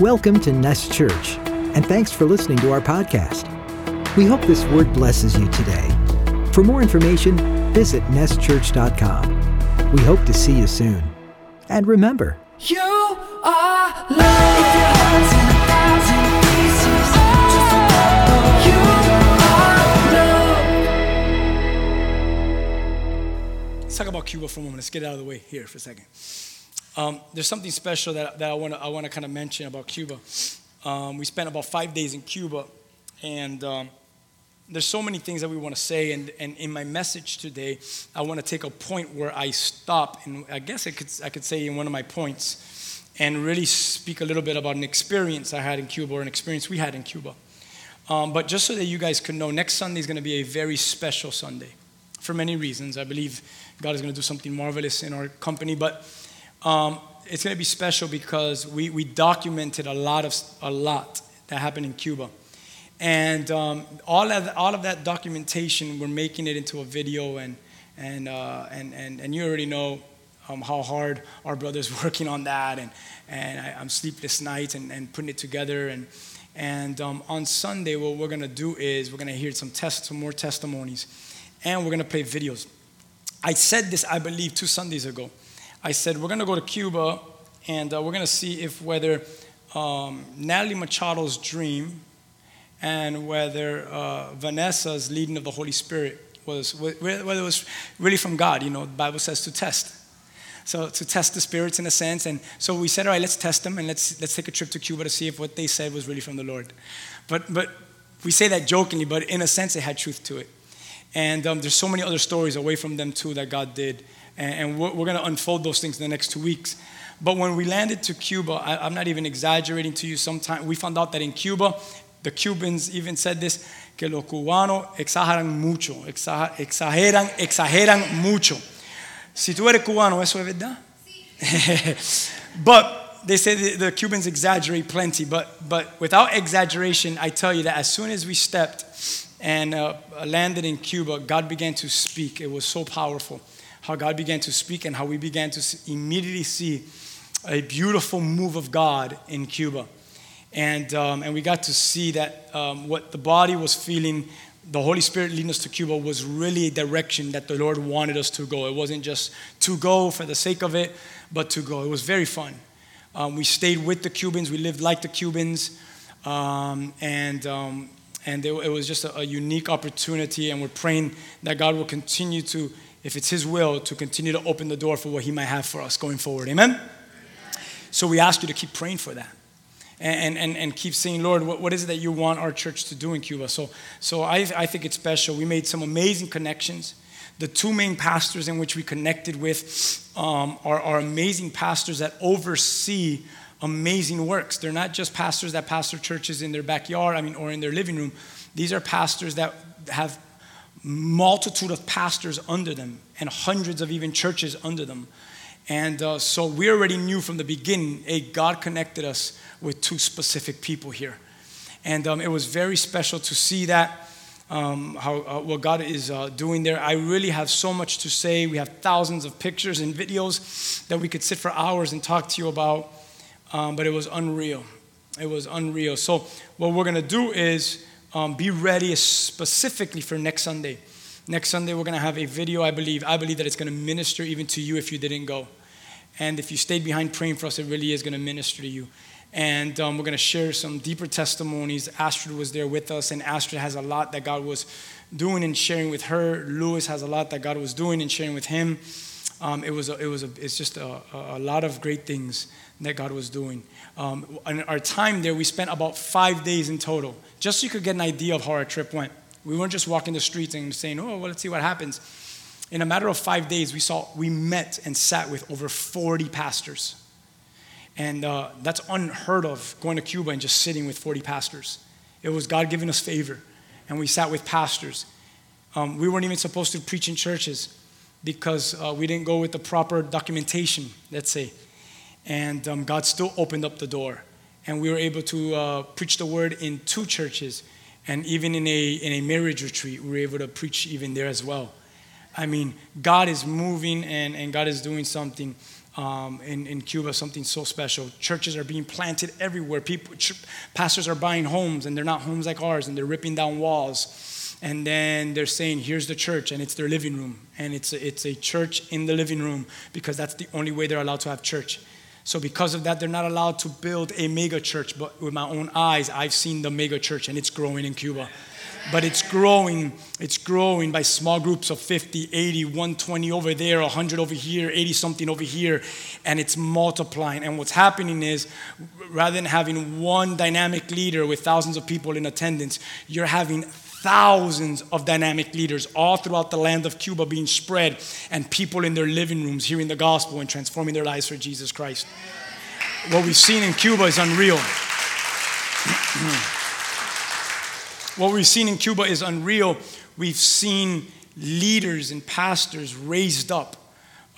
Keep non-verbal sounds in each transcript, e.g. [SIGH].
Welcome to Nest Church, and thanks for listening to our podcast. We hope this word blesses you today. For more information, visit nestchurch.com. We hope to see you soon. And remember, You are love. If your heart's in a thousand pieces, just remember you are love. Let's talk about Cuba for a moment. Let's get out of the way here for a second. Um, there's something special that, that I want to I wanna kind of mention about Cuba. Um, we spent about five days in Cuba, and um, there's so many things that we want to say. And, and in my message today, I want to take a point where I stop, and I guess I could, I could say in one of my points, and really speak a little bit about an experience I had in Cuba or an experience we had in Cuba. Um, but just so that you guys could know, next Sunday is going to be a very special Sunday for many reasons. I believe God is going to do something marvelous in our company, but um, it's going to be special because we, we documented a lot of a lot that happened in Cuba, and um, all of all of that documentation, we're making it into a video, and and uh, and, and and you already know um, how hard our brothers [LAUGHS] working on that, and and I, I'm sleepless nights and, and putting it together, and and um, on Sunday, what we're going to do is we're going to hear some test, some more testimonies, and we're going to play videos. I said this, I believe, two Sundays ago. I said we're going to go to Cuba and uh, we're going to see if whether um, Natalie Machado's dream and whether uh, Vanessa's leading of the Holy Spirit was whether it was really from God. You know, the Bible says to test. So to test the spirits in a sense, and so we said, all right, let's test them and let's let's take a trip to Cuba to see if what they said was really from the Lord. But but we say that jokingly, but in a sense, it had truth to it. And um, there's so many other stories away from them too that God did. And, we're, we're going to unfold those things in the next two weeks. But when we landed to Cuba, I, I'm not even exaggerating to you. Sometime we found out that in Cuba, the Cubans even said this, que los cubanos exageran mucho, exageran, exageran mucho. Si tú eres cubano, eso es verdad. [LAUGHS] but they say the, the Cubans exaggerate plenty. But but without exaggeration, I tell you that as soon as we stepped and uh, landed in Cuba, God began to speak. It was so powerful how God began to speak and how we began to immediately see a beautiful move of God in Cuba. And, um, and we got to see that um, what the body was feeling, the Holy Spirit leading us to Cuba was really a direction that the Lord wanted us to go. It wasn't just to go for the sake of it, but to go. It was very fun. Um, we stayed with the Cubans, we lived like the Cubans, um, and um, and it, it was just a, a, unique opportunity. And we're praying that God will continue to, if it's His will, to continue to open the door for what He might have for us going forward. Amen? So we ask you to keep praying for that. And, and, and keep saying, Lord, what, what is it that you want our church to do in Cuba? So, so I, I think it's special. We made some amazing connections. The two main pastors in which we connected with um, are, are amazing pastors that oversee amazing works. They're not just pastors that pastor churches in their backyard, I mean, or in their living room. These are pastors that have multitude of pastors under them and hundreds of even churches under them. And uh, so we already knew from the beginning, hey, God connected us with two specific people here. And um, it was very special to see that, um, how, uh, what God is uh, doing there. I really have so much to say. We have thousands of pictures and videos that we could sit for hours and talk to you about. Um, but it was unreal. It was unreal. So, what we're going to do is um, be ready specifically for next Sunday. Next Sunday, we're going to have a video, I believe. I believe that it's going to minister even to you if you didn't go. And if you stayed behind praying for us, it really is going to minister to you. And um, we're going to share some deeper testimonies. Astrid was there with us, and Astrid has a lot that God was doing and sharing with her. Lewis has a lot that God was doing and sharing with him. Um, it was, a, it was a, it's just a, a lot of great things that God was doing. Um, in our time there, we spent about five days in total, just so you could get an idea of how our trip went. We weren't just walking the streets and saying, oh, well, let's see what happens. In a matter of five days, we saw, we met and sat with over 40 pastors. And uh, that's unheard of, going to Cuba and just sitting with 40 pastors. It was God giving us favor. And we sat with pastors. Um, we weren't even supposed to preach in churches because uh, we didn't go with the proper documentation, let's say. And um, God still opened up the door. And we were able to uh, preach the word in two churches. And even in a, in a marriage retreat, we were able to preach even there as well. I mean, God is moving and, and God is doing something. um, in, in Cuba, something so special. Churches are being planted everywhere. People, ch- pastors are buying homes, and they're not homes like ours, and they're ripping down walls. And then they're saying, "Here's the church," and it's their living room, and it's a, it's a church in the living room because that's the only way they're allowed to have church. So because of that, they're not allowed to build a mega church. But with my own eyes, I've seen the mega church, and it's growing in Cuba but it's growing it's growing by small groups of 50 80 120 over there 100 over here 80 something over here and it's multiplying and what's happening is rather than having one dynamic leader with thousands of people in attendance you're having thousands of dynamic leaders all throughout the land of Cuba being spread and people in their living rooms hearing the gospel and transforming their lives for Jesus Christ what we've seen in Cuba is unreal [CLEARS THROAT] what we've seen in Cuba is unreal. We've seen leaders and pastors raised up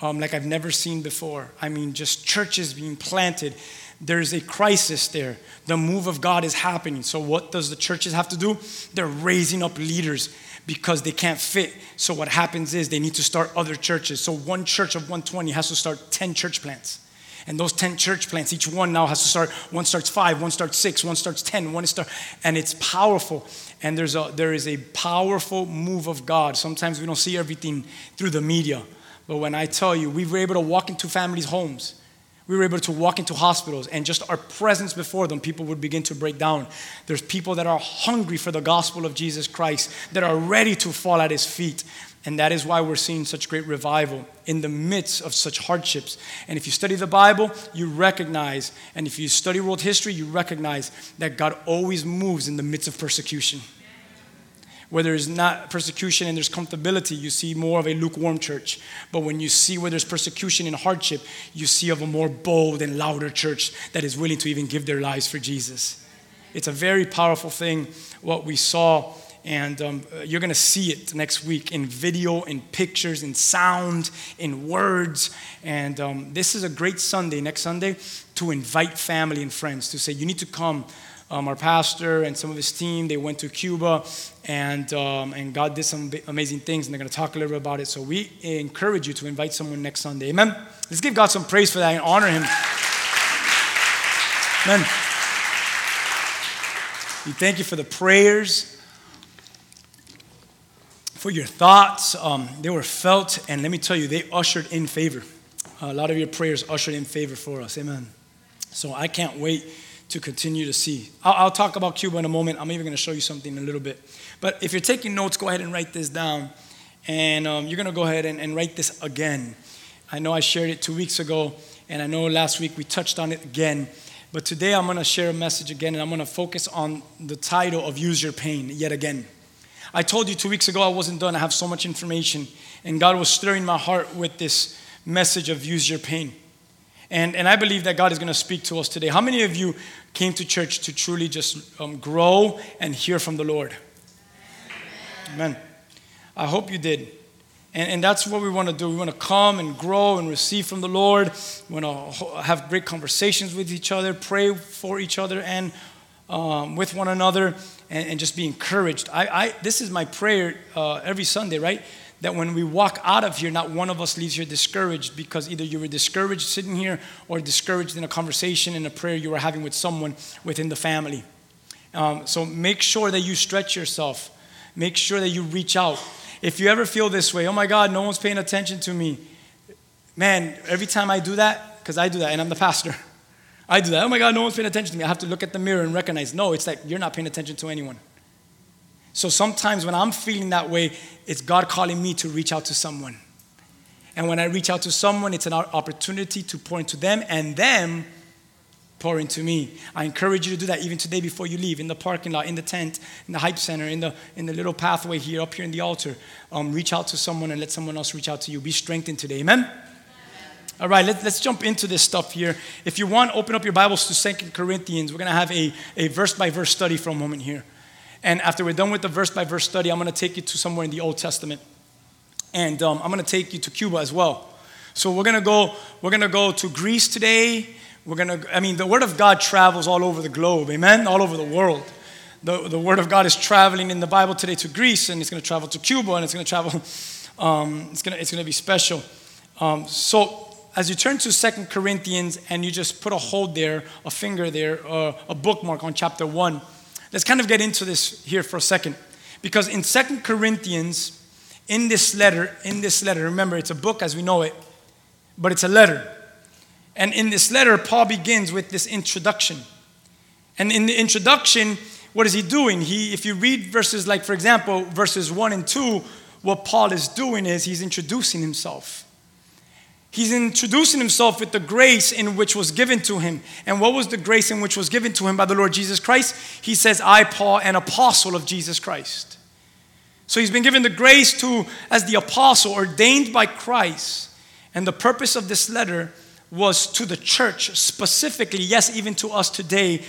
um, like I've never seen before. I mean, just churches being planted. There's a crisis there. The move of God is happening. So, what does the churches have to do? They're raising up leaders because they can't fit. So, what happens is they need to start other churches. So, one church of 120 has to start 10 church plants. And those 10 church plants, each one now has to start, one starts five, one starts six, one starts 10, one starts, and it's powerful. And there's a, there is a powerful move of God. Sometimes we don't see everything through the media. But when I tell you, we were able to walk into families' homes. We were able to walk into hospitals, and just our presence before them, people would begin to break down. There's people that are hungry for the gospel of Jesus Christ, that are ready to fall at his feet. And that is why we're seeing such great revival in the midst of such hardships. And if you study the Bible, you recognize, and if you study world history, you recognize that God always moves in the midst of persecution. Where there's not persecution and there's comfortability, you see more of a lukewarm church. But when you see where there's persecution and hardship, you see of a more bold and louder church that is willing to even give their lives for Jesus. It's a very powerful thing what we saw and um, you're going to see it next week in video, in pictures, in sound, in words. And um, this is a great Sunday, next Sunday, to invite family and friends to say, you need to come. Um, our pastor and some of his team, they went to Cuba and, um, and God did some amazing things, and they're going to talk a little bit about it. So we encourage you to invite someone next Sunday. Amen? Let's give God some praise for that and honor him. Amen. We thank you for the prayers for your thoughts. Um, they were felt, and let me tell you, they ushered in favor. A lot of your prayers ushered in favor for us. Amen. So I can't wait to continue to see. I'll, I'll talk about Cuba in a moment. I'm even going to show you something in a little bit. But if you're taking notes, go ahead and write this down. And um, you're going to go ahead and, and write this again. I know I shared it two weeks ago, and I know last week we touched on it again. But today I'm going to share a message again, and I'm going to focus on the title of Use Your Pain yet again. I told you two weeks ago I wasn't done. I have so much information. And God was stirring my heart with this message of use your pain. And, and I believe that God is going to speak to us today. How many of you came to church to truly just um, grow and hear from the Lord? Amen. I hope you did. And, and that's what we want to do. We want to come and grow and receive from the Lord. We want to have great conversations with each other, pray for each other, and um, with one another and, and, just be encouraged. I, I, this is my prayer uh, every Sunday, right? That when we walk out of here, not one of us leaves here discouraged because either you were discouraged sitting here or discouraged in a conversation in a prayer you were having with someone within the family. Um, so make sure that you stretch yourself. Make sure that you reach out. If you ever feel this way, oh my God, no one's paying attention to me. Man, every time I do that, because I do that and I'm the pastor. [LAUGHS] I do that. Oh my God, no one's paying attention to me. I have to look at the mirror and recognize, no, it's like you're not paying attention to anyone. So sometimes when I'm feeling that way, it's God calling me to reach out to someone. And when I reach out to someone, it's an opportunity to pour into them and them pour into me. I encourage you to do that even today before you leave, in the parking lot, in the tent, in the hype center, in the, in the little pathway here, up here in the altar. Um, reach out to someone and let someone else reach out to you. Be strengthened today. Amen? All right, let, us jump into this stuff here. If you want, open up your Bibles to Second Corinthians. We're going to have a, a verse by verse study for a moment here. And after we're done with the verse by verse study, I'm going to take you to somewhere in the Old Testament. And um, I'm going to take you to Cuba as well. So we're going to go, we're going to go to Greece today. We're going to, I mean, the Word of God travels all over the globe, amen? All over the world. The, the Word of God is traveling in the Bible today to Greece, and it's going to travel to Cuba, and it's going to travel, [LAUGHS] um, it's going to, it's going to be special. Um, so as you turn to Second Corinthians and you just put a hold there, a finger there, uh, a bookmark on chapter 1, let's kind of get into this here for a second. Because in Second Corinthians, in this letter, in this letter, remember it's a book as we know it, but it's a letter. And in this letter, Paul begins with this introduction. And in the introduction, what is he doing? He, if you read verses like, for example, verses 1 and 2, what Paul is doing is he's introducing himself. He's introducing himself with the grace in which was given to him. And what was the grace in which was given to him by the Lord Jesus Christ? He says, I, Paul, an apostle of Jesus Christ. So he's been given the grace to, as the apostle, ordained by Christ. And the purpose of this letter was to the church, specifically, yes, even to us today,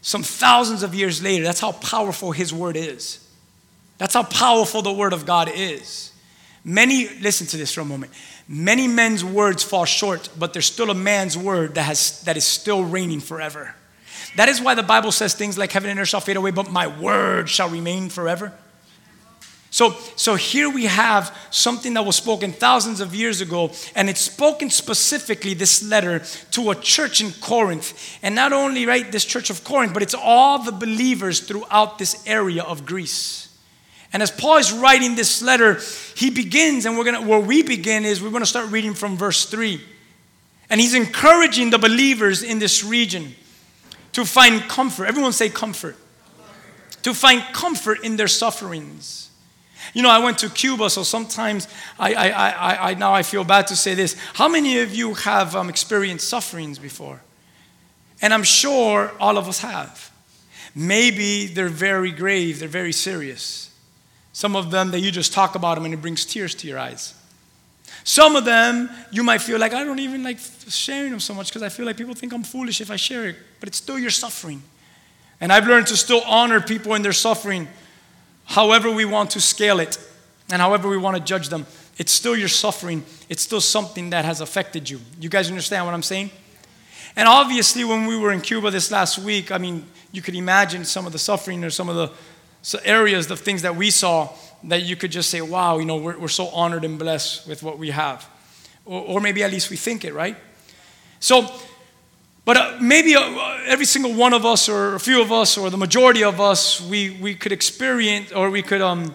some thousands of years later. That's how powerful his word is. That's how powerful the word of God is. Many, listen to this for a moment. Many men's words fall short, but there's still a man's word that, has, that is still reigning forever. That is why the Bible says things like heaven and earth shall fade away, but my word shall remain forever. So, so here we have something that was spoken thousands of years ago, and it's spoken specifically, this letter, to a church in Corinth. And not only, right, this church of Corinth, but it's all the believers throughout this area of Greece. And as Paul is writing this letter, he begins, and we're gonna where we begin is we're gonna start reading from verse 3. And he's encouraging the believers in this region to find comfort. Everyone say comfort. To find comfort in their sufferings. You know, I went to Cuba, so sometimes I, I, I, I now I feel bad to say this. How many of you have um, experienced sufferings before? And I'm sure all of us have. Maybe they're very grave, they're very serious. Some of them that you just talk about them and it brings tears to your eyes. Some of them you might feel like I don't even like sharing them so much because I feel like people think I'm foolish if I share it, but it's still your suffering. And I've learned to still honor people in their suffering, however we want to scale it and however we want to judge them. It's still your suffering. It's still something that has affected you. You guys understand what I'm saying? And obviously, when we were in Cuba this last week, I mean, you could imagine some of the suffering or some of the so areas of things that we saw that you could just say, wow, you know, we're, we're so honored and blessed with what we have. Or, or maybe at least we think it, right? So, but uh, maybe uh, every single one of us, or a few of us, or the majority of us, we, we could experience or we could um,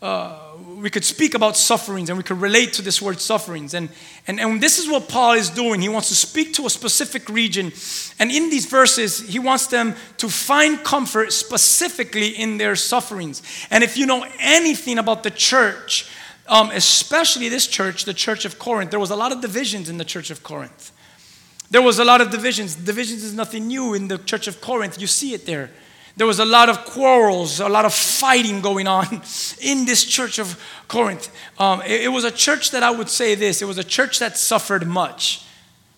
uh, we could speak about sufferings and we could relate to this word sufferings. And, and, and this is what Paul is doing. He wants to speak to a specific region. And in these verses, he wants them to find comfort specifically in their sufferings. And if you know anything about the church, um, especially this church, the church of Corinth, there was a lot of divisions in the church of Corinth. There was a lot of divisions. Divisions is nothing new in the church of Corinth. You see it there. There was a lot of quarrels, a lot of fighting going on [LAUGHS] in this church of Corinth. Um, it, it, was a church that I would say this it was a church that suffered much.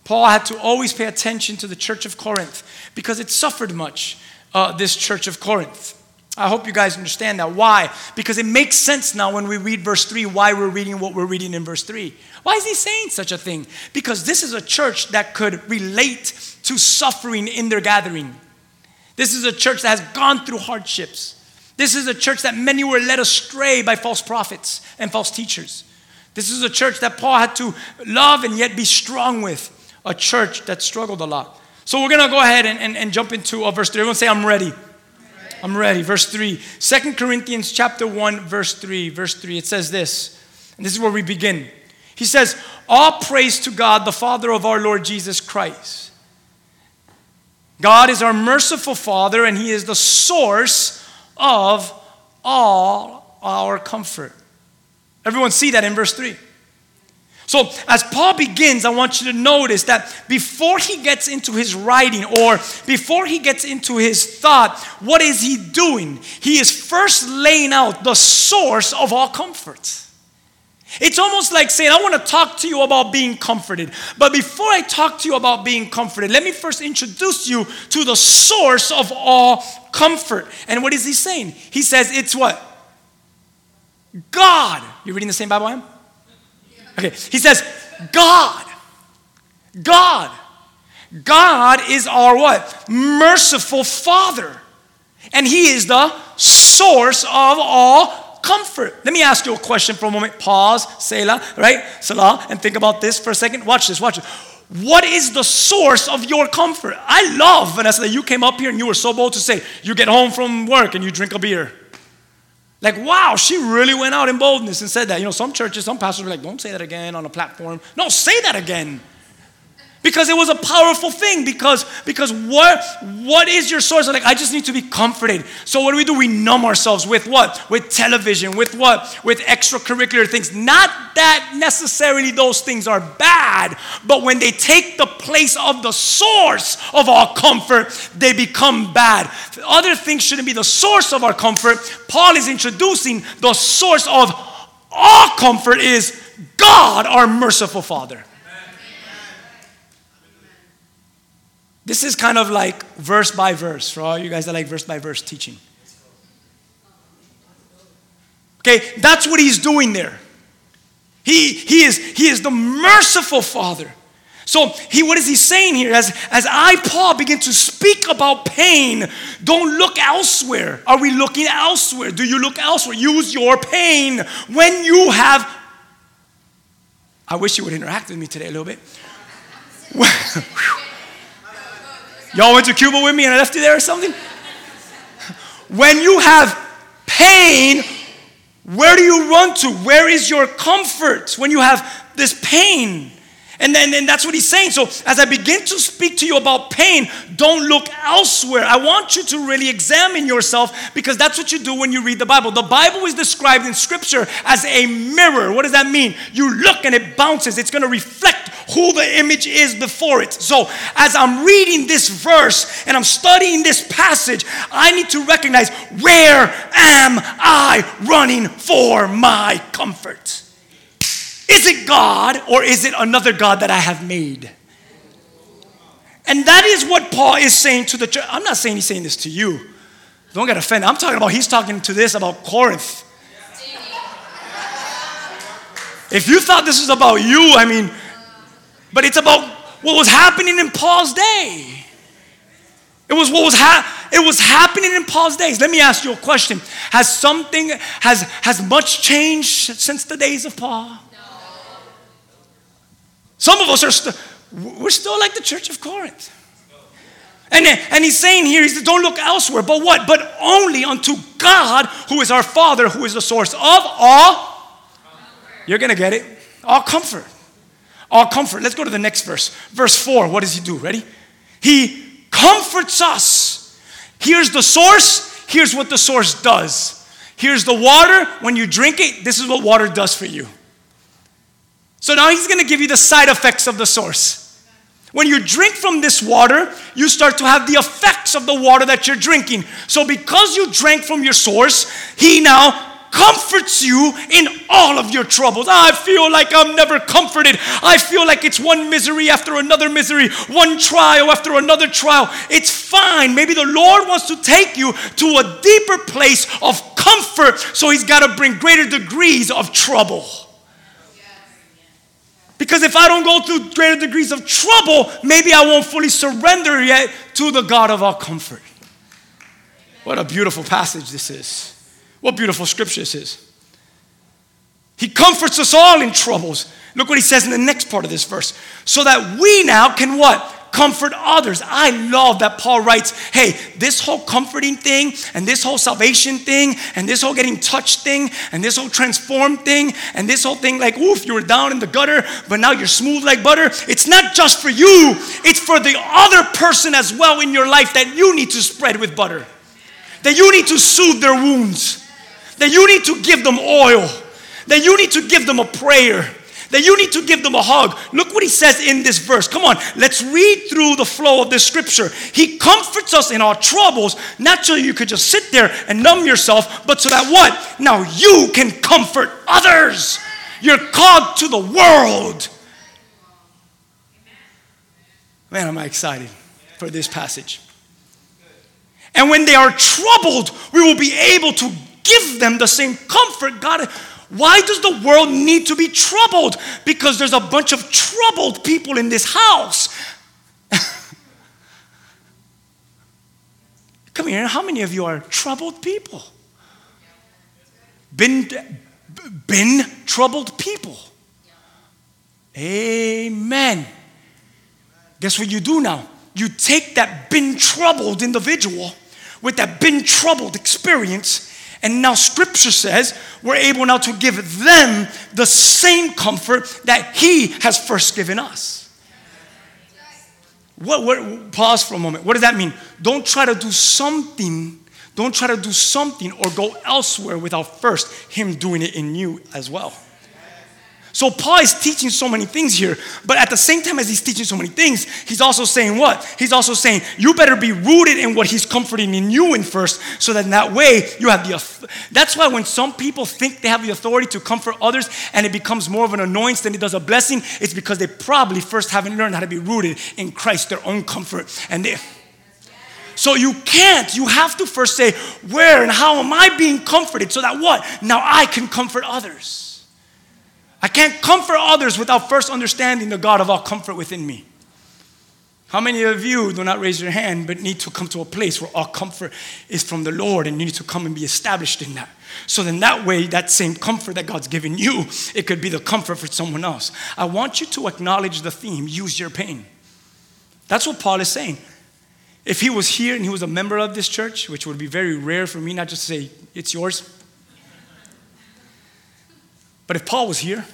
Paul had to always pay attention to the church of Corinth because it suffered much, uh, this church of Corinth. I hope you guys understand that. Why? Because it makes sense now when we read verse 3 why we're reading what we're reading in verse 3. Why is he saying such a thing? Because this is a church that could relate to suffering in their gathering. This is a church that has gone through hardships. This is a church that many were led astray by false prophets and false teachers. This is a church that Paul had to love and yet be strong with, a church that struggled a lot. So we're going to go ahead and, and, and, jump into uh, verse 3. Everyone say, I'm ready. I'm ready. Verse 3. 2 Corinthians chapter 1, verse 3. Verse 3, it says this, and this is where we begin. He says, All praise to God, the Father of our Lord Jesus Christ God is our merciful Father, and He is the source of all our comfort. Everyone see that in verse 3. So, as Paul begins, I want you to notice that before he gets into his writing or before he gets into his thought, what is he doing? He is first laying out the source of all comfort. It's almost like saying, I want to talk to you about being comforted. But before I talk to you about being comforted, let me first introduce you to the source of all comfort. And what is he saying? He says, It's what? God. You're reading the same Bible I am? Okay. He says, God. God. God is our what? Merciful Father. And He is the source of all comfort. Let me ask you a question for a moment. Pause, Selah, right? Selah, and think about this for a second. Watch this, watch it. What is the source of your comfort? I love, Vanessa, that you came up here and you were so bold to say, you get home from work and you drink a beer. Like, wow, she really went out in boldness and said that. You know, some churches, some pastors were like, don't say that again on a platform. No, say that again because it was a powerful thing because because what what is your source? Like i just need to be comforted so what do we do? We numb ourselves with what? With television with what? With extracurricular things. Not that necessarily those things are bad but when they take the place of the source of our comfort they become bad. Other things shouldn't be the source of our comfort. Paul is introducing the source of our comfort is god our merciful father This is kind of like verse by verse for all you guys that like verse by verse teaching. Okay, that's what he's doing there. He, he, is, he is the merciful Father. So he, what is he saying here? As, as I, Paul, begin to speak about pain, don't look elsewhere. Are we looking elsewhere? Do you look elsewhere? Use your pain when you have. I wish you would interact with me today a little bit. [LAUGHS] Y'all went to Cuba with me and I left you there or something? When you have pain, where do you run to? Where is your comfort when you have this pain? And then and that's what he's saying. So as I begin to speak to you about pain, don't look elsewhere. I want you to really examine yourself because that's what you do when you read the Bible. The Bible is described in scripture as a mirror. What does that mean? You look and it bounces. It's going to reflect who the image is before it. So, as I'm reading this verse and I'm studying this passage, I need to recognize where am I running for my comfort? Is it God or is it another God that I have made? And that is what Paul is saying to the church. I'm not saying he's saying this to you. Don't get offended. I'm talking about he's talking to this about Corinth. If you thought this was about you, I mean, but it's about what was happening in Paul's day. It was what was ha- it was happening in Paul's days. Let me ask you a question. Has something has has much changed since the days of Paul? Some of us are st- we're still like the church of Corinth. And, and he's saying here, he says, don't look elsewhere, but what? But only unto God, who is our Father, who is the source of all. You're gonna get it. All comfort all comfort. Let's go to the next verse. Verse 4. What does he do? Ready? He comforts us. Here's the source. Here's what the source does. Here's the water. When you drink it, this is what water does for you. So now he's going to give you the side effects of the source. When you drink from this water, you start to have the effects of the water that you're drinking. So, because you drank from your source, he now comforts you in all of your troubles. Ah, I feel like I'm never comforted. I feel like it's one misery after another misery, one trial after another trial. It's fine. Maybe the Lord wants to take you to a deeper place of comfort, so He's got to bring greater degrees of trouble. Because if I don't go through greater degrees of trouble, maybe I won't fully surrender yet to the God of our comfort. What a beautiful passage this is. What beautiful scripture this is. He comforts us all in troubles. Look what he says in the next part of this verse. So that we now can what? Comfort others. I love that Paul writes, hey, this whole comforting thing and this whole salvation thing and this whole getting touched thing and this whole transformed thing and this whole thing like, oof, you were down in the gutter, but now you're smooth like butter. It's not just for you, it's for the other person as well in your life that you need to spread with butter, that you need to soothe their wounds. That you need to give them oil, that you need to give them a prayer, that you need to give them a hug. Look what he says in this verse. Come on, let's read through the flow of this scripture. He comforts us in our troubles, not so you could just sit there and numb yourself, but so that what? Now you can comfort others. You're called to the world. Man, am I excited for this passage. And when they are troubled, we will be able to give them the same comfort God. Why does the world need to be troubled? Because there's a bunch of troubled people in this house. [LAUGHS] Come here, how many of you are troubled people? been, been troubled people. Amen. Guess what you do now? You take that been troubled individual with that been troubled experience, and now scripture says we're able now to give them the same comfort that He has first given us. What, what, pause for a moment. What does that mean? Don't try to do something, don't try to do something or go elsewhere without first Him doing it in you as well. So Paul is teaching so many things here, but at the same time as he's teaching so many things, he's also saying what? He's also saying you better be rooted in what he's comforting in you in first, so that in that way you have the. That's why when some people think they have the authority to comfort others, and it becomes more of an annoyance than it does a blessing, it's because they probably first haven't learned how to be rooted in Christ, their own comfort, and they. So you can't. You have to first say, where and how am I being comforted, so that what? Now I can comfort others. I can't comfort others without first understanding the God of all comfort within me. How many of you do not raise your hand but need to come to a place where all comfort is from the Lord and you need to come and be established in that? So then that way, that same comfort that God's given you, it could be the comfort for someone else. I want you to acknowledge the theme use your pain. That's what Paul is saying. If he was here and he was a member of this church, which would be very rare for me not just to say, it's yours, but if Paul was here,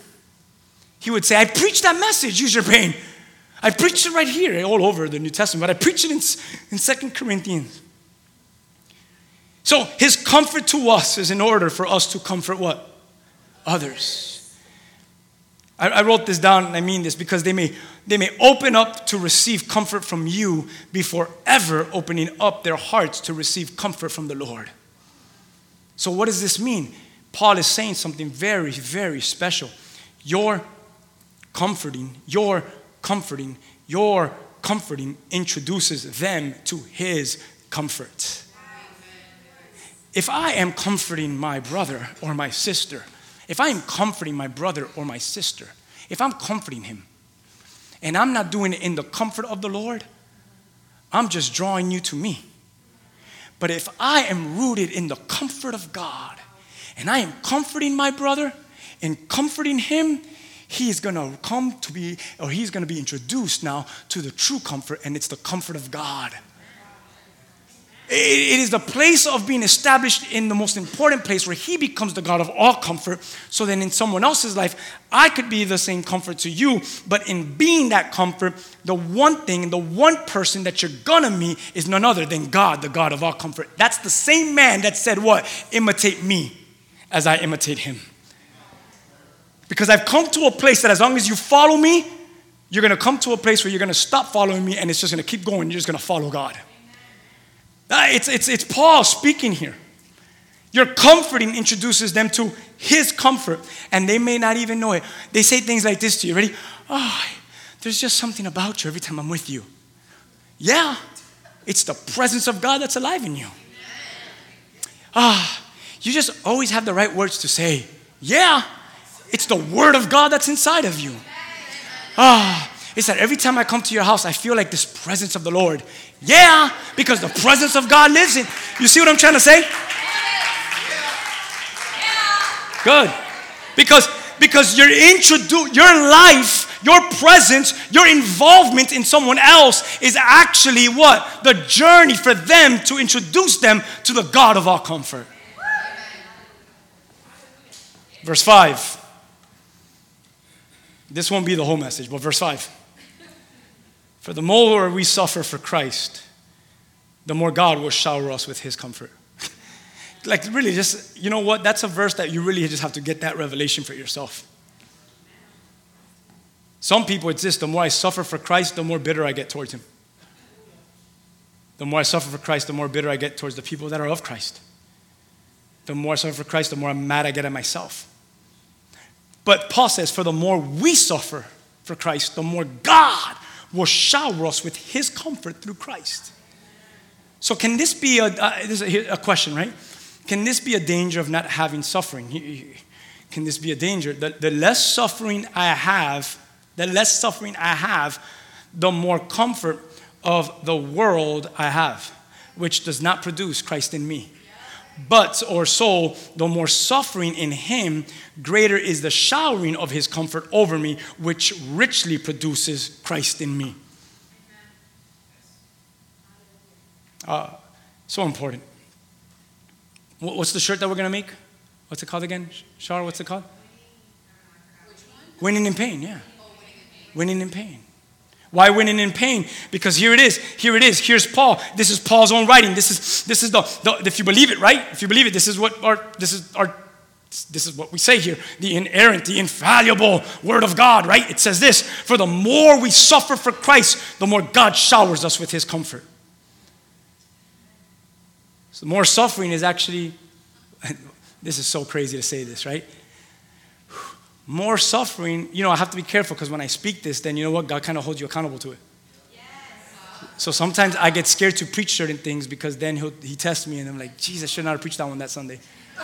he would say, I preached that message, use your pain. I preached it right here, all over the New Testament, but I preached it in, in 2 Corinthians. So his comfort to us is in order for us to comfort what? Others. I, I wrote this down and I mean this because they may, they may open up to receive comfort from you before ever opening up their hearts to receive comfort from the Lord. So, what does this mean? Paul is saying something very, very special. Your comforting, your comforting, your comforting introduces them to his comfort. If I am comforting my brother or my sister, if I am comforting my brother or my sister, if I'm comforting him, and I'm not doing it in the comfort of the Lord, I'm just drawing you to me. But if I am rooted in the comfort of God, and I am comforting my brother and comforting him, he's going to come to be, or he's going to be introduced now to the true comfort, and it's the comfort of God. It is the place of being established in the most important place where He becomes the God of all comfort. So then, in someone else's life, I could be the same comfort to you. But in being that comfort, the one thing, the one person that you're gonna meet is none other than God, the God of all comfort. That's the same man that said, What? Imitate me as I imitate him. Because I've come to a place that as long as you follow me, you're gonna come to a place where you're gonna stop following me and it's just gonna keep going. You're just gonna follow God. Uh, it's, it's, it's Paul speaking here. Your comforting introduces them to his comfort, and they may not even know it. They say things like this to you. Ready? Oh, there's just something about you every time I'm with you. Yeah, it's the presence of God that's alive in you. Ah, you just always have the right words to say. Yeah, it's the word of God that's inside of you. Ah, it's that every time I come to your house, I feel like this presence of the Lord. Yeah, because the presence of God lives in. You see what I'm trying to say? Good. Because because your introdu- your life, your presence, your involvement in someone else is actually what? The journey for them to introduce them to the God of all comfort. Verse 5. This won't be the whole message, but verse 5. For the more we suffer for Christ, the more God will shower us with his comfort. [LAUGHS] like, really, just, you know what? That's a verse that you really just have to get that revelation for yourself. Some people, it's this the more I suffer for Christ, the more bitter I get towards him. The more I suffer for Christ, the more bitter I get towards the people that are of Christ. The more I suffer for Christ, the more I'm mad I get at myself. But Paul says, for the more we suffer for Christ, the more God will shower us with his comfort through Christ. So, can this be a, uh, this is a, question, right? Can this be a danger of not having suffering? Can this be a danger? The, the less suffering I have, the less suffering I have, the more comfort of the world I have, which does not produce Christ in me. But, or so, the more suffering in him, greater is the showering of his comfort over me, which richly produces Christ in me. Uh, so important. What's the shirt that we're gonna make? What's it called again? Shar, what's it called? Winning in pain, yeah. Winning in pain. Why winning in pain? Because here it is. Here it is. Here's Paul. This is Paul's own writing. This is this is the, the if you believe it, right? If you believe it, this is what our this is our this is what we say here the inerrant, the infallible word of God, right? It says this For the more we suffer for Christ, the more God showers us with his comfort. So, more suffering is actually, [LAUGHS] this is so crazy to say this, right? More suffering, you know, I have to be careful because when I speak this, then you know what? God kind of holds you accountable to it. So sometimes I get scared to preach certain things because then he'll, he tests me and I'm like, Jesus, I should not have preached that one that Sunday. [LAUGHS]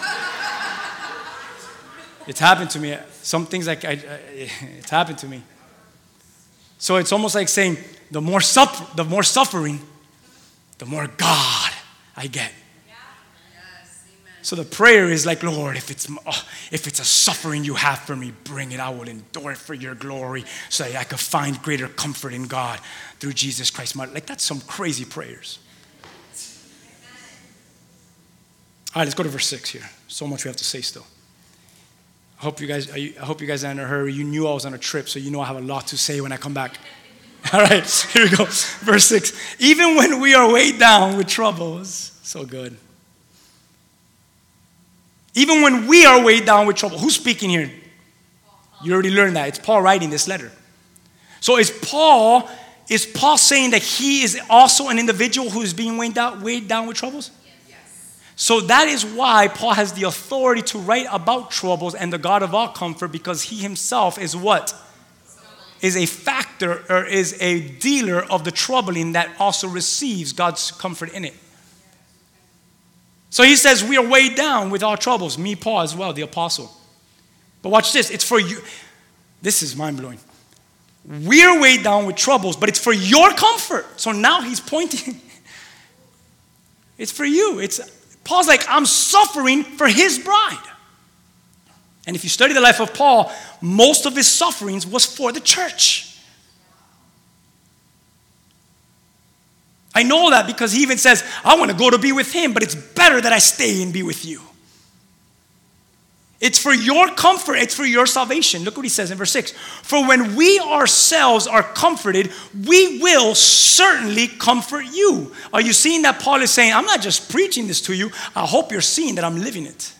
it's happened to me. Some things like I, I, [LAUGHS] it's happened to me. So it's almost like saying, the more suffer, the more suffering, the more God I get. So the prayer is like, Lord, if it's oh, if it's a suffering you have for me, bring it. I will endure it for your glory, so that I could find greater comfort in God through Jesus Christ. Like that's some crazy prayers. All right, let's go to verse six here. So much we have to say still. I hope you guys. I hope you guys are in a hurry. You knew I was on a trip, so you know I have a lot to say when I come back. [LAUGHS] All right, [LAUGHS] here we go. Verse 6. Even when we are weighed down with troubles, so good. Even when we are weighed down with trouble. Who's speaking here? You already learned that. It's Paul writing this letter. So is Paul is Paul saying that he is also an individual who is being weighed down, weighed down with troubles? Yes. So that is why Paul has the authority to write about troubles and the God of all comfort because he himself is what? is a factor or is a dealer of the troubling that also receives God's comfort in it. So he says, We are weighed down with our troubles. Me, Paul, as well, the apostle. But watch this it's for you. This is mind blowing. We're weighed down with troubles, but it's for your comfort. So now he's pointing. [LAUGHS] it's for you. It's Paul's like, I'm suffering for his bride. And if you study the life of Paul, most of his sufferings was for the church. I know that because he even says, I want to go to be with him, but it's better that I stay and be with you. It's for your comfort, it's for your salvation. Look what he says in verse 6. For when we ourselves are comforted, we will certainly comfort you. Are you seeing that Paul is saying, I'm not just preaching this to you, I hope you're seeing that I'm living it.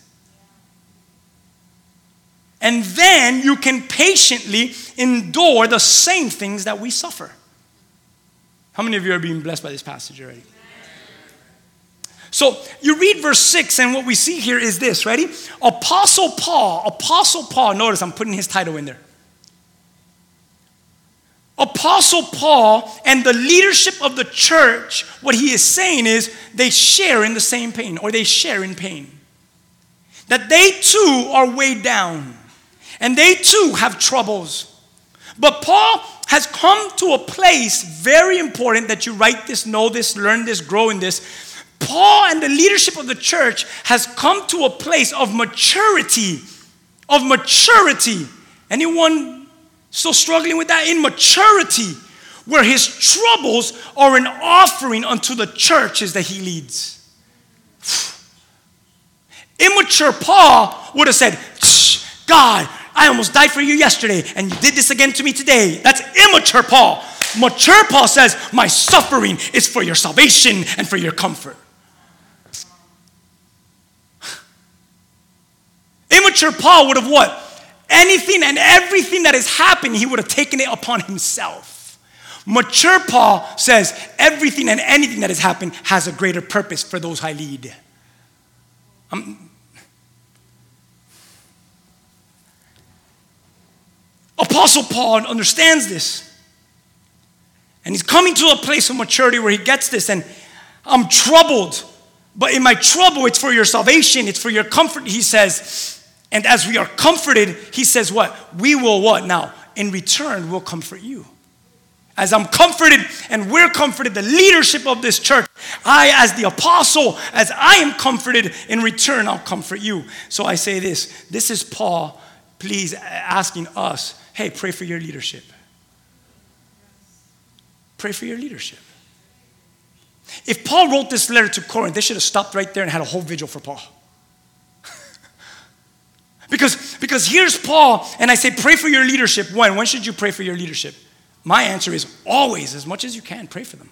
And then you can patiently endure the same things that we suffer. How many of you are being blessed by this passage already? So you read verse 6, and what we see here is this ready? Apostle Paul, Apostle Paul, notice I'm putting his title in there. Apostle Paul and the leadership of the church, what he is saying is they share in the same pain, or they share in pain. That they too are weighed down, and they too have troubles. But Paul has come to a place very important that you write this, know this, learn this, grow in this. Paul and the leadership of the church has come to a place of maturity, of maturity. Anyone still struggling with that? Immaturity, where his troubles are an offering unto the churches that he leads. Immature Paul would have said, God, I almost died for you yesterday, and you did this again to me today. That's immature Paul. Mature Paul says, My suffering is for your salvation and for your comfort. [SIGHS] Immature Paul would have what? Anything and everything that has happened, he would have taken it upon himself. Mature Paul says, Everything and anything that has happened has a greater purpose for those I lead. I'm, Apostle Paul understands this. And he's coming to a place of maturity where he gets this. And I'm troubled. But in my trouble, it's for your salvation, it's for your comfort, he says. And as we are comforted, he says, What? We will what now? In return, we'll comfort you. As I'm comforted and we're comforted, the leadership of this church, I, as the apostle, as I am comforted, in return, I'll comfort you. So I say this this is Paul, please, asking us, hey, pray for your leadership. Pray for your leadership. If Paul wrote this letter to Corinth, they should have stopped right there and had a whole vigil for Paul. [LAUGHS] because, because here's Paul, and I say, pray for your leadership. When? When should you pray for your leadership? My answer is always, as much as you can, pray for them.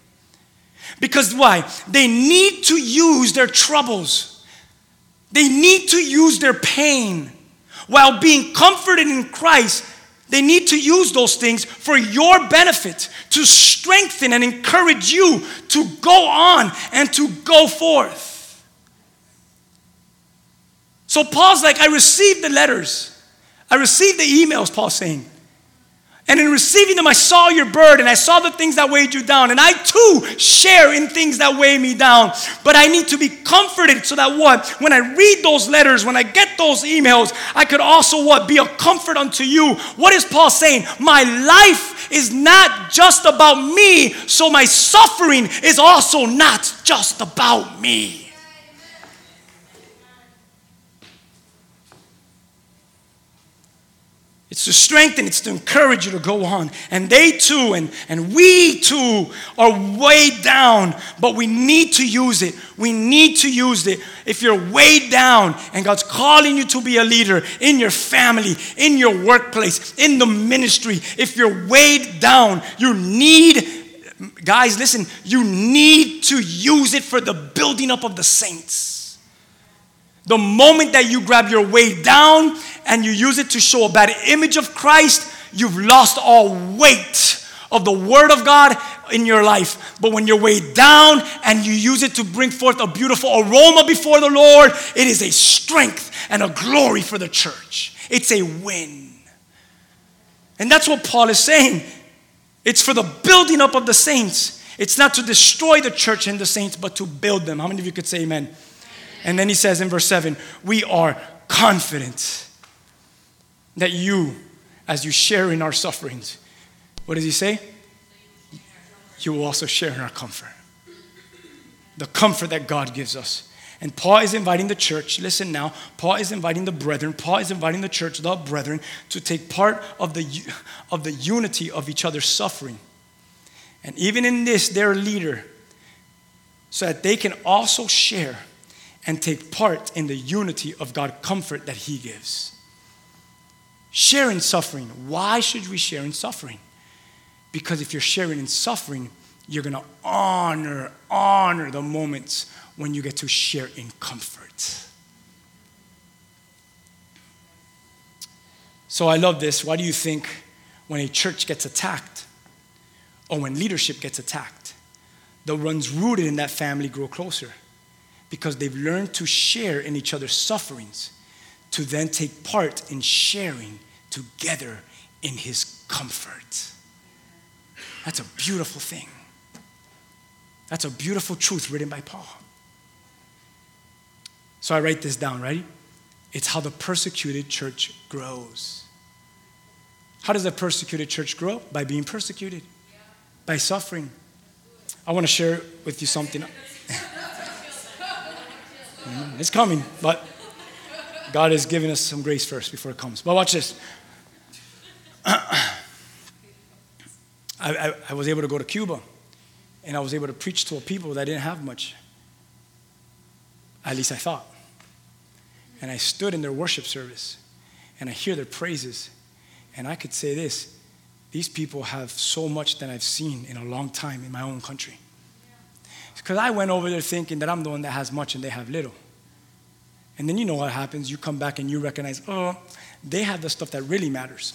Because why? They need to use their troubles, they need to use their pain while being comforted in Christ. They need to use those things for your benefit, to strengthen and encourage you to go on and to go forth. So Paul's like, I received the letters, I received the emails, Paul's saying. And in receiving them, I saw your burden. And I saw the things that weighed you down. And I too share in things that weigh me down. But I need to be comforted so that what? When I read those letters, when I get those emails, I could also what? Be a comfort unto you. What is Paul saying? My life is not just about me, so my suffering is also not just about me. It's to strengthen, it's to encourage you to go on. And they too, and, and we too, are weighed down, but we need to use it. We need to use it. If you're weighed down and God's calling you to be a leader in your family, in your workplace, in the ministry, if you're weighed down, you need, guys, listen, you need to use it for the building up of the saints. The moment that you grab your weight down and you use it to show a bad image of Christ, you've lost all weight of the Word of God in your life. But when you're weighed down and you use it to bring forth a beautiful aroma before the Lord, it is a strength and a glory for the church. It's a win. And that's what Paul is saying. It's for the building up of the saints. It's not to destroy the church and the saints, but to build them. How many of you could say amen? And then he says in verse 7 We are confident that you, as you share in our sufferings, what does he say? You will also share in our comfort. The comfort that God gives us. And Paul is inviting the church, listen now, Paul is inviting the brethren, Paul is inviting the church, the brethren, to take part of the, of the unity of each other's suffering. And even in this, their leader, so that they can also share and take part in the unity of God comfort that He gives. Share in suffering. Why should we share in suffering? Because if you're sharing in suffering, you're going to honor, honor the moments when you get to share in comfort. So I love this. Why do you think when a church gets attacked or when leadership gets attacked, the ones rooted in that family grow closer? because they've learned to share in each other's sufferings, to then take part in sharing together in his comfort. That's a beautiful thing. That's a beautiful truth written by Paul. So I write this down, ready? It's how the persecuted church grows. How does the persecuted church grow? By being persecuted, by suffering. I want to share with you something. [LAUGHS] Mm, it's coming, but God is giving us some grace first before it comes. But watch this. I, I, I, was able to go to Cuba and I was able to preach to a people that didn't have much. At least I thought. And I stood in their worship service and I hear their praises. And I could say this these people have so much that I've seen in a long time in my own country. Because I went over there thinking that I'm the one that has much and they have little. And then you know what happens. You come back and you recognize, oh, they have the stuff that really matters.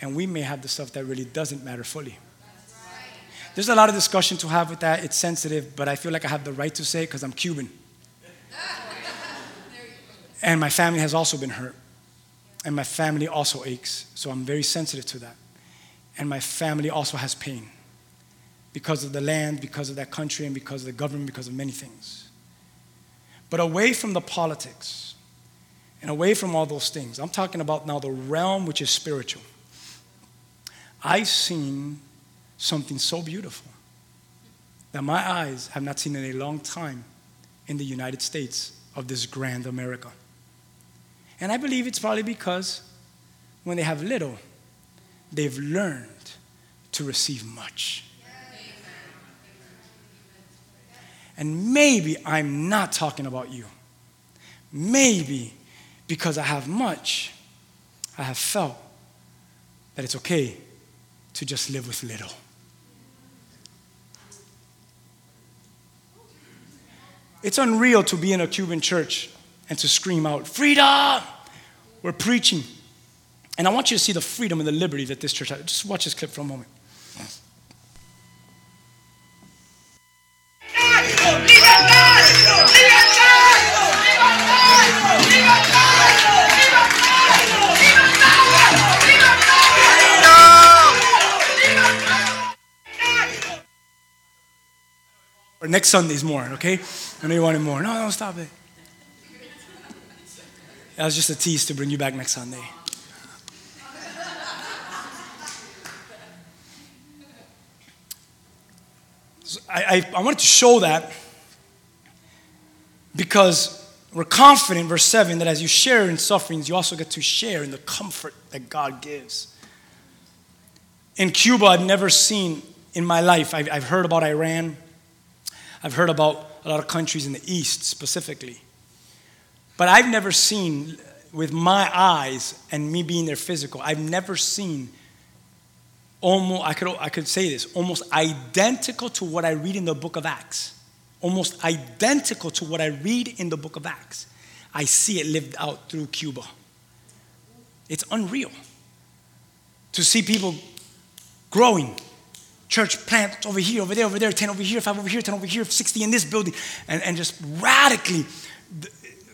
And we may have the stuff that really doesn't matter fully. There's a lot of discussion to have with that. It's sensitive, but I feel like I have the right to say it because I'm Cuban. And my family has also been hurt. And my family also aches. So I'm very sensitive to that. And my family also has pain because of the land, because of that country, and because of the government, because of many things. But away from the politics and away from all those things, I'm talking about now the realm which is spiritual. I've seen something so beautiful that my eyes have not seen in a long time in the United States of this grand America. And I believe it's probably because when they have little, they've learned to receive much. And maybe I'm not talking about you. Maybe because I have much, I have felt that it's okay to just live with little. It's unreal to be in a Cuban church and to scream out, Freedom! We're preaching. And I want you to see the freedom and the liberty that this church has. Just watch this clip for a moment. Or next Sunday's more, okay? I know you wanted more. No, no, stop it. That was just a tease to bring you back next Sunday. So I, I, I wanted to show that because we're confident, verse 7, that as you share in sufferings, you also get to share in the comfort that God gives. In Cuba, I've never seen in my life, I've, I've heard about Iran, I've heard about a lot of countries in the East specifically. But I've never seen, with my eyes and me being there physical, I've never seen almost, I could, I could say this, almost identical to what I read in the book of Acts. Almost identical to what I read in the book of Acts. I see it lived out through Cuba. It's unreal to see people growing. Church plant over here, over there, over there, 10 over here, 5 over here, 10 over here, 60 in this building, and, and just radically. the-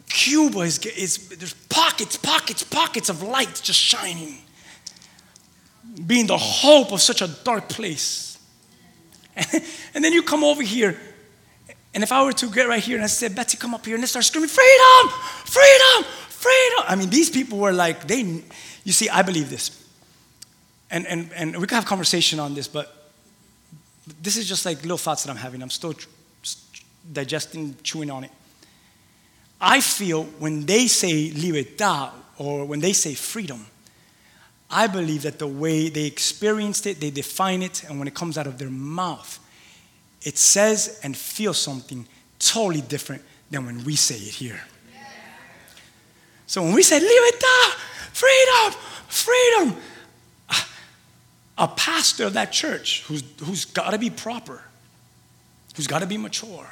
Cuba is, is, there's pockets, pockets, pockets of light just shining being the hope of such a dark place. [LAUGHS] And then you come over here, and if I were to get right here and I said, Betsy, come up here, and they start screaming, freedom, freedom, freedom. I mean, these people were like, they, you see, I believe this. And, and, and we could have conversation on this, but this is just like little thoughts that I'm having. I'm still digesting, chewing on it. I feel when they say libertad or when they say freedom, I believe that the way they experienced it, they define it, and when it comes out of their mouth, it says and feels something totally different than when we say it here. So when we say libertad, freedom, freedom, a pastor of that church who's, who's got to be proper, who's got to be mature,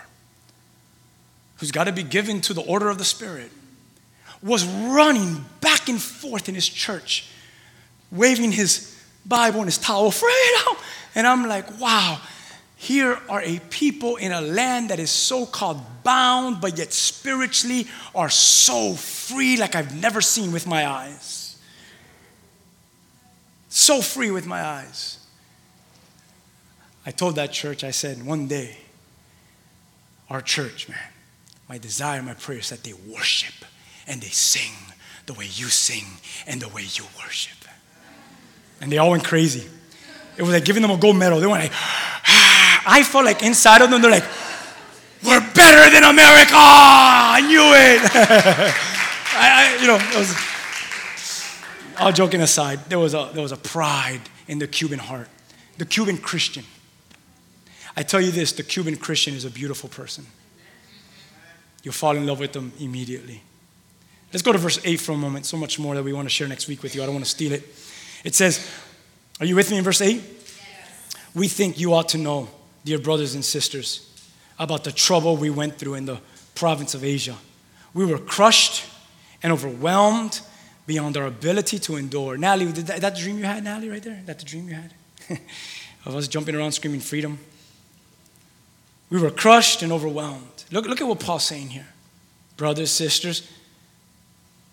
who's got to be given to the order of the Spirit, was running back and forth in his church waving his Bible and his towel, freedom. And I'm like, wow, here are a people in a land that is so called bound, but yet spiritually are so free like I've never seen with my eyes. So free with my eyes. I told that church, I said, one day, our church, man, my desire, my prayer is that they worship and they sing the way you sing and the way you worship. And they all went crazy. It was like giving them a gold medal. They went like, ah. [SIGHS] I felt like inside of them, they're like, we're better than America. I knew it. [LAUGHS] I, I, you know, it was, all joking aside, there was, a, there was a pride in the Cuban heart, the Cuban Christian. I tell you this the Cuban Christian is a beautiful person. You'll fall in love with them immediately. Let's go to verse 8 for a moment. So much more that we want to share next week with you. I don't want to steal it. It says, Are you with me in verse 8? We think you ought to know, dear brothers and sisters, about the trouble we went through in the province of Asia. We were crushed and overwhelmed beyond our ability to endure. Natalie, that, that dream you had, Natalie, right there? That the dream you had? [LAUGHS] of us jumping around screaming freedom. We were crushed and overwhelmed. Look, look at what Paul's saying here. Brothers, sisters,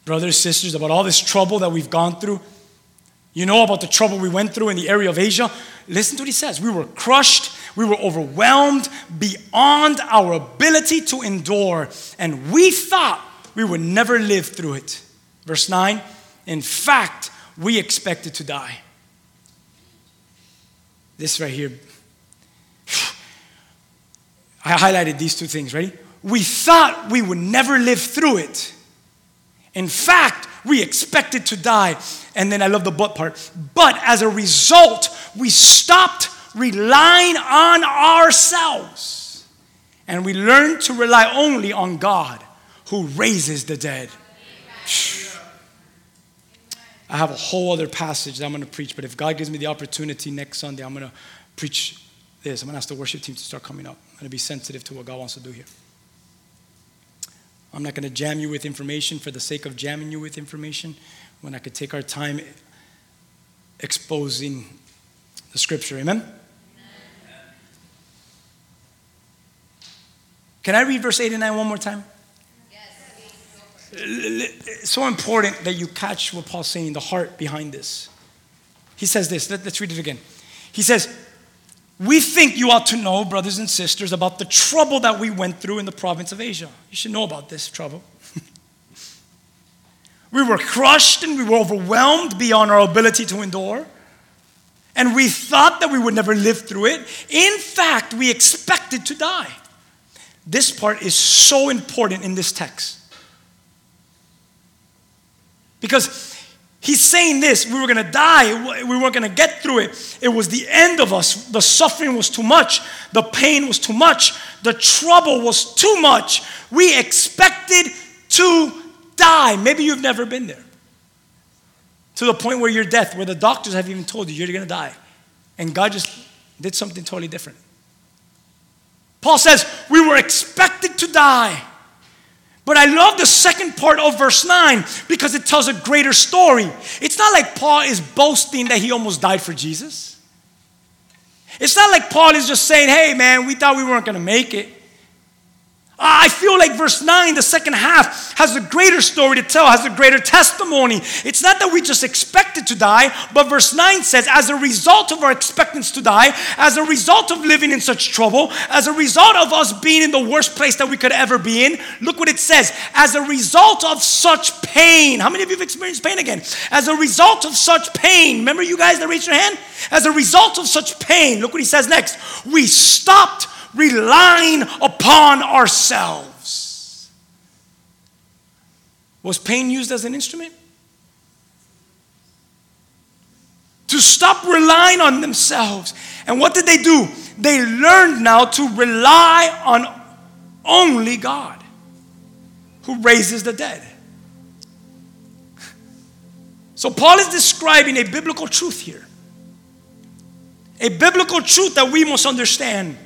brothers, sisters, about all this trouble that we've gone through. You know about the trouble we went through in the area of Asia? Listen to what he says. We were crushed, we were overwhelmed beyond our ability to endure, and we thought we would never live through it. Verse 9, in fact, we expected to die. This right here. [SIGHS] I highlighted these two things. Ready? We thought we would never live through it. In fact, we expected to die. And then I love the but part. But as a result, we stopped relying on ourselves. And we learned to rely only on God who raises the dead. I have a whole other passage that I'm going to preach, but if God gives me the opportunity next Sunday, I'm going to preach this. I'm going to ask the worship team to start coming up. I'm going to be sensitive to what God wants to do here. I'm not going to jam you with information for the sake of jamming you with information when I could take our time exposing the scripture. Amen? Can I read verse 8 and 9 one more time? It's so important that you catch what Paul's saying, the heart behind this. He says this, let, us read it again. He says, We think you ought to know, brothers and sisters, about the trouble that we went through in the province of Asia. You should know about this trouble. [LAUGHS] we were crushed and we were overwhelmed beyond our ability to endure. And we thought that we would never live through it. In fact, we expected to die. This part is so important in this text. Because he's saying this we were going to die, we weren't going to get through it. It was the end of us. The suffering was too much, the pain was too much, the trouble was too much. We expected to die. Maybe you've never been there. To the point where you're death, where the doctors have even told you you're going to die. And God just did something totally different. Paul says, We were expected to die. But I love the second part of verse 9 because it tells a greater story. It's not like Paul is boasting that he almost died for Jesus. It's not like Paul is just saying, hey man, we thought we weren't gonna make it. I feel like verse 9, the second half, has a greater story to tell, has a greater testimony. It's not that we just expected to die, but verse 9 says, as a result of our expectance to die, as a result of living in such trouble, as a result of us being in the worst place that we could ever be in, look what it says, as a result of such pain. How many of you have experienced pain again? As a result of such pain, remember you guys that raised your hand? As a result of such pain, look what he says next. We stopped relying upon ourselves. Was pain used as an instrument? To stop relying on themselves. And what did they do? They learned now to rely on only God who raises the dead. So, Paul is describing a biblical truth here. A biblical truth that we must understand.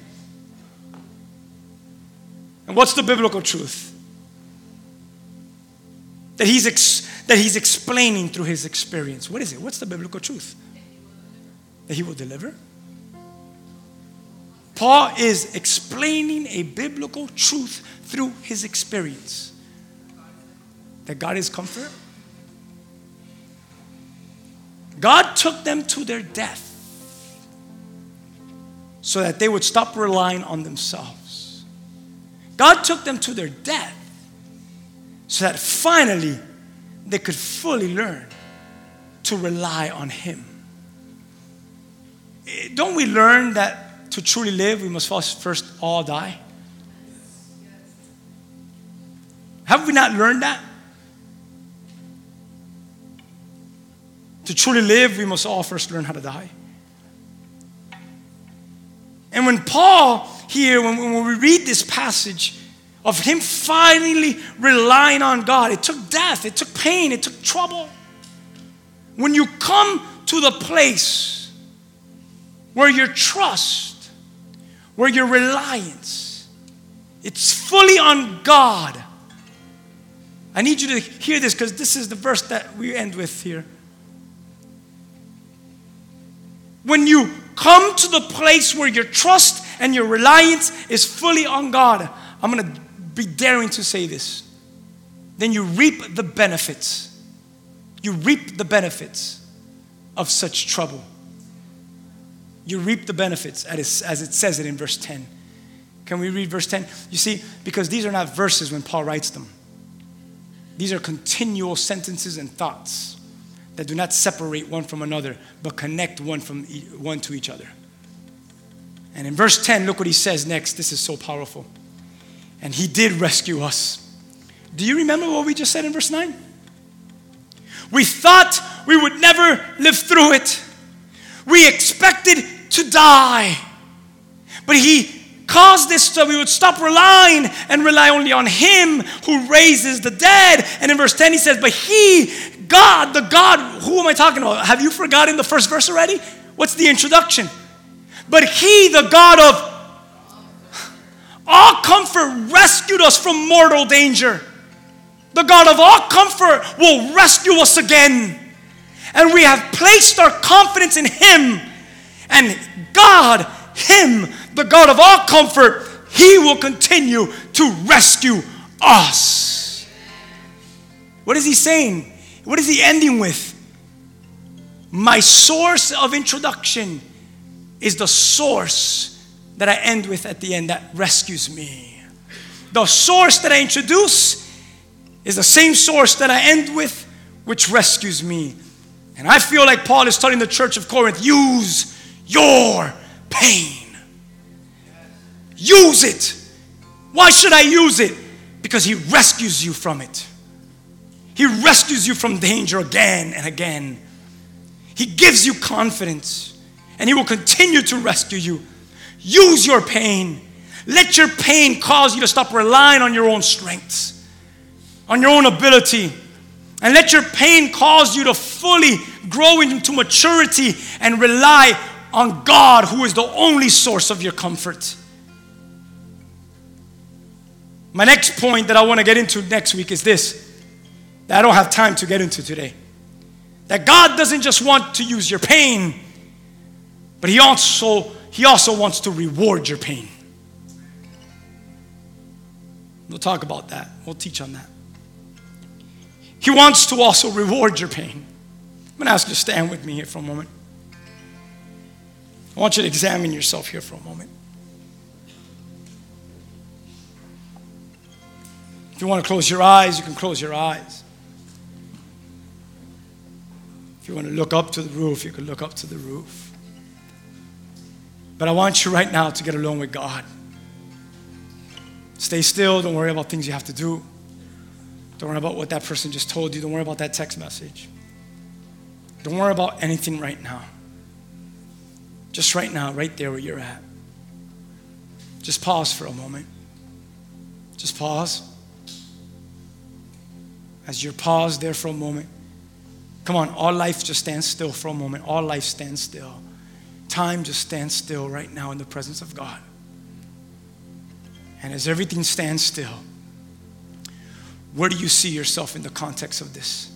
And what's the biblical truth? That he's, ex- that he's explaining through his experience. What is it? What's the biblical truth? That he will deliver? Paul is explaining a biblical truth through his experience that God is comfort. God took them to their death so that they would stop relying on themselves. God took them to their death so that finally they could fully learn to rely on Him. Eh, don't we learn that to truly live, we must first all die? Have we not learned that? To truly live, we must all first learn how to die. And when Paul here, when, when we read this passage of him finally relying on God, it took death, it took pain, it took trouble. When you come to the place where your trust, where your reliance, it's fully on God. I need you to hear this because this is the verse that we end with here. When you come to the place where your trust and your reliance is fully on God, I'm going to be daring to say this. Then you reap the benefits. You reap the benefits of such trouble. You reap the benefits as it says it in verse 10. Can we read verse 10? You see, because these are not verses when Paul writes them, these are continual sentences and thoughts that do not separate one from another, but connect one, from e- one to each other. And in verse 10, look what he says next. This is so powerful. And he did rescue us. Do you remember what we just said in verse 9? We thought we would never live through it. We expected to die. But he caused this so we would stop relying and rely only on him who raises the dead. And in verse 10 he says, But he, God, the God, who am I talking about? Have you forgotten the first verse already? What's the introduction? But he, the God of all comfort, rescued us from mortal danger. The God of all comfort will rescue us again. And we have placed our confidence in him. And God, him, the God of all comfort, he will continue to rescue us. What is he saying? What is he ending with? My source of introduction is the source that I end with at the end that rescues me. The source that I introduce is the same source that I end with, which rescues me. And I feel like Paul is telling the church of Corinth use your pain. Use it. Why should I use it? Because he rescues you from it. He rescues you from danger again and again. He gives you confidence, and he will continue to rescue you. Use your pain. Let your pain cause you to stop relying on your own strengths, on your own ability. And let your pain cause you to fully grow into maturity and rely on God, who is the only source of your comfort. My next point that I want to get into next week is this that I don't have time to get into today. That God doesn't just want to use your pain, but He also, he also wants to reward your pain. We'll talk about that. We'll teach on that. He wants to also reward your pain. I'm going to ask you to stand with me here for a moment. I want you to examine yourself here for a moment. If you want to close your eyes, you can close your eyes. If you want to look up to the roof, you can look up to the roof. But I want you right now to get alone with God. Stay still. Don't worry about things you have to do. Don't worry about what that person just told you. Don't worry about that text message. Don't worry about anything right now. Just right now, right there where you're at. Just pause for a moment. Just pause. As you're paused there for a moment, come on, all life just stands still for a moment. All life stands still. Time just stands still right now in the presence of God. And as everything stands still, where do you see yourself in the context of this?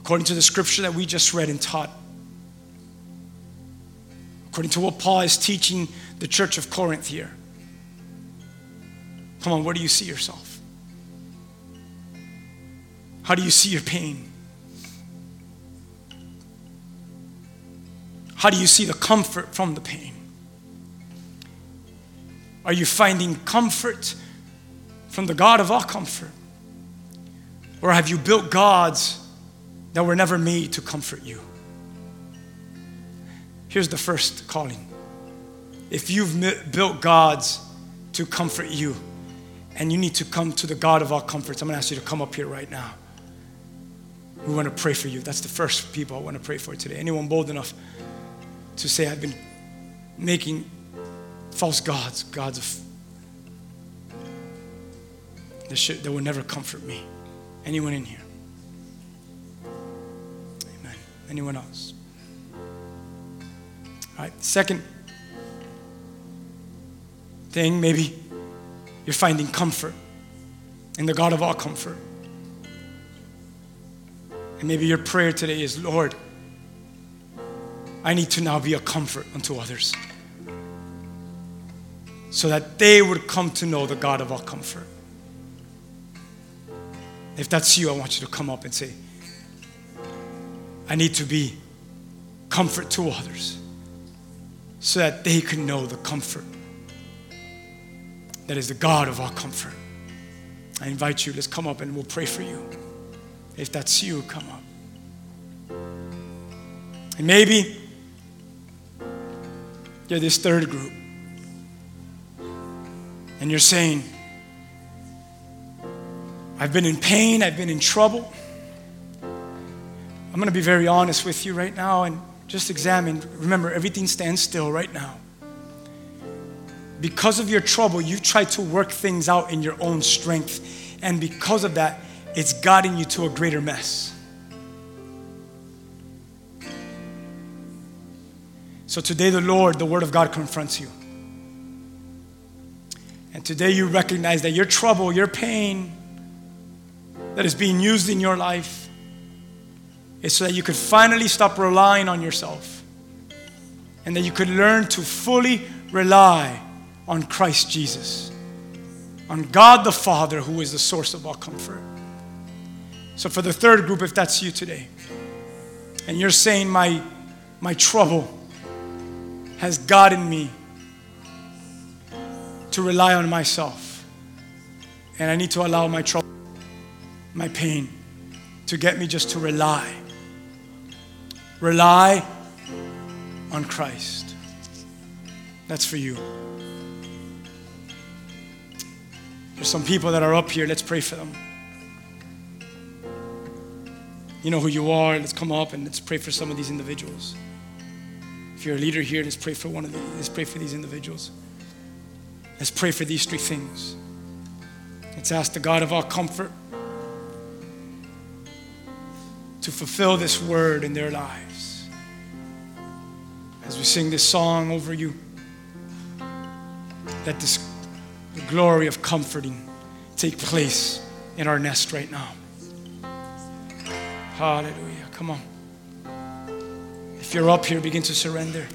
According to the scripture that we just read and taught, according to what Paul is teaching the church of Corinth here, come on, where do you see yourself? How do you see your pain? How do you see the comfort from the pain? Are you finding comfort from the God of all comfort? Or have you built gods that were never made to comfort you? Here's the first calling. If you've built gods to comfort you, and you need to come to the God of all comforts, I'm gonna ask you to come up here right now. We wanna pray for you. That's the first people I wanna pray for today. Anyone bold enough to say, I've been making false gods, gods of that, should, that will never comfort me. Anyone in here? Amen. Anyone else? All right, second thing, maybe you're finding comfort in the God of all comfort. And maybe your prayer today is, Lord, I need to now be a comfort unto others so that they would come to know the God of all comfort. If that's you, I want you to come up and say, I need to be comfort to others so that they can know the comfort that is the God of all comfort. I invite you, let's come up and we'll pray for you. If that's you, come up. And maybe You're this third group. And you're saying, I've been in pain, I've been in trouble. I'm going to be very honest with you right now and just examine. Remember, everything stands still right now. Because of your trouble, you've tried to work things out in your own strength. And because of that, it's gotten you to a greater mess. So today, the Lord, the Word of God confronts you. And today, you recognize that your trouble, your pain that is being used in your life is so that you could finally stop relying on yourself and that you could learn to fully rely on Christ Jesus, on God the Father, who is the source of all comfort. So, for the third group, if that's you today, and you're saying, My, my trouble, has gotten me to rely on myself. And I need to allow my trouble, my pain, to get me just to rely. Rely on Christ. That's for you. There's some people that are up here. Let's pray for them. You know who you are. Let's come up and let's pray for some of these individuals. If you're a leader here, let's pray for one of these. Let's pray for these individuals. Let's pray for these three things. Let's ask the God of all comfort to fulfill this word in their lives. As we sing this song over you, let this the glory of comforting take place in our nest right now. Hallelujah. Come on. If you're up here, begin to surrender.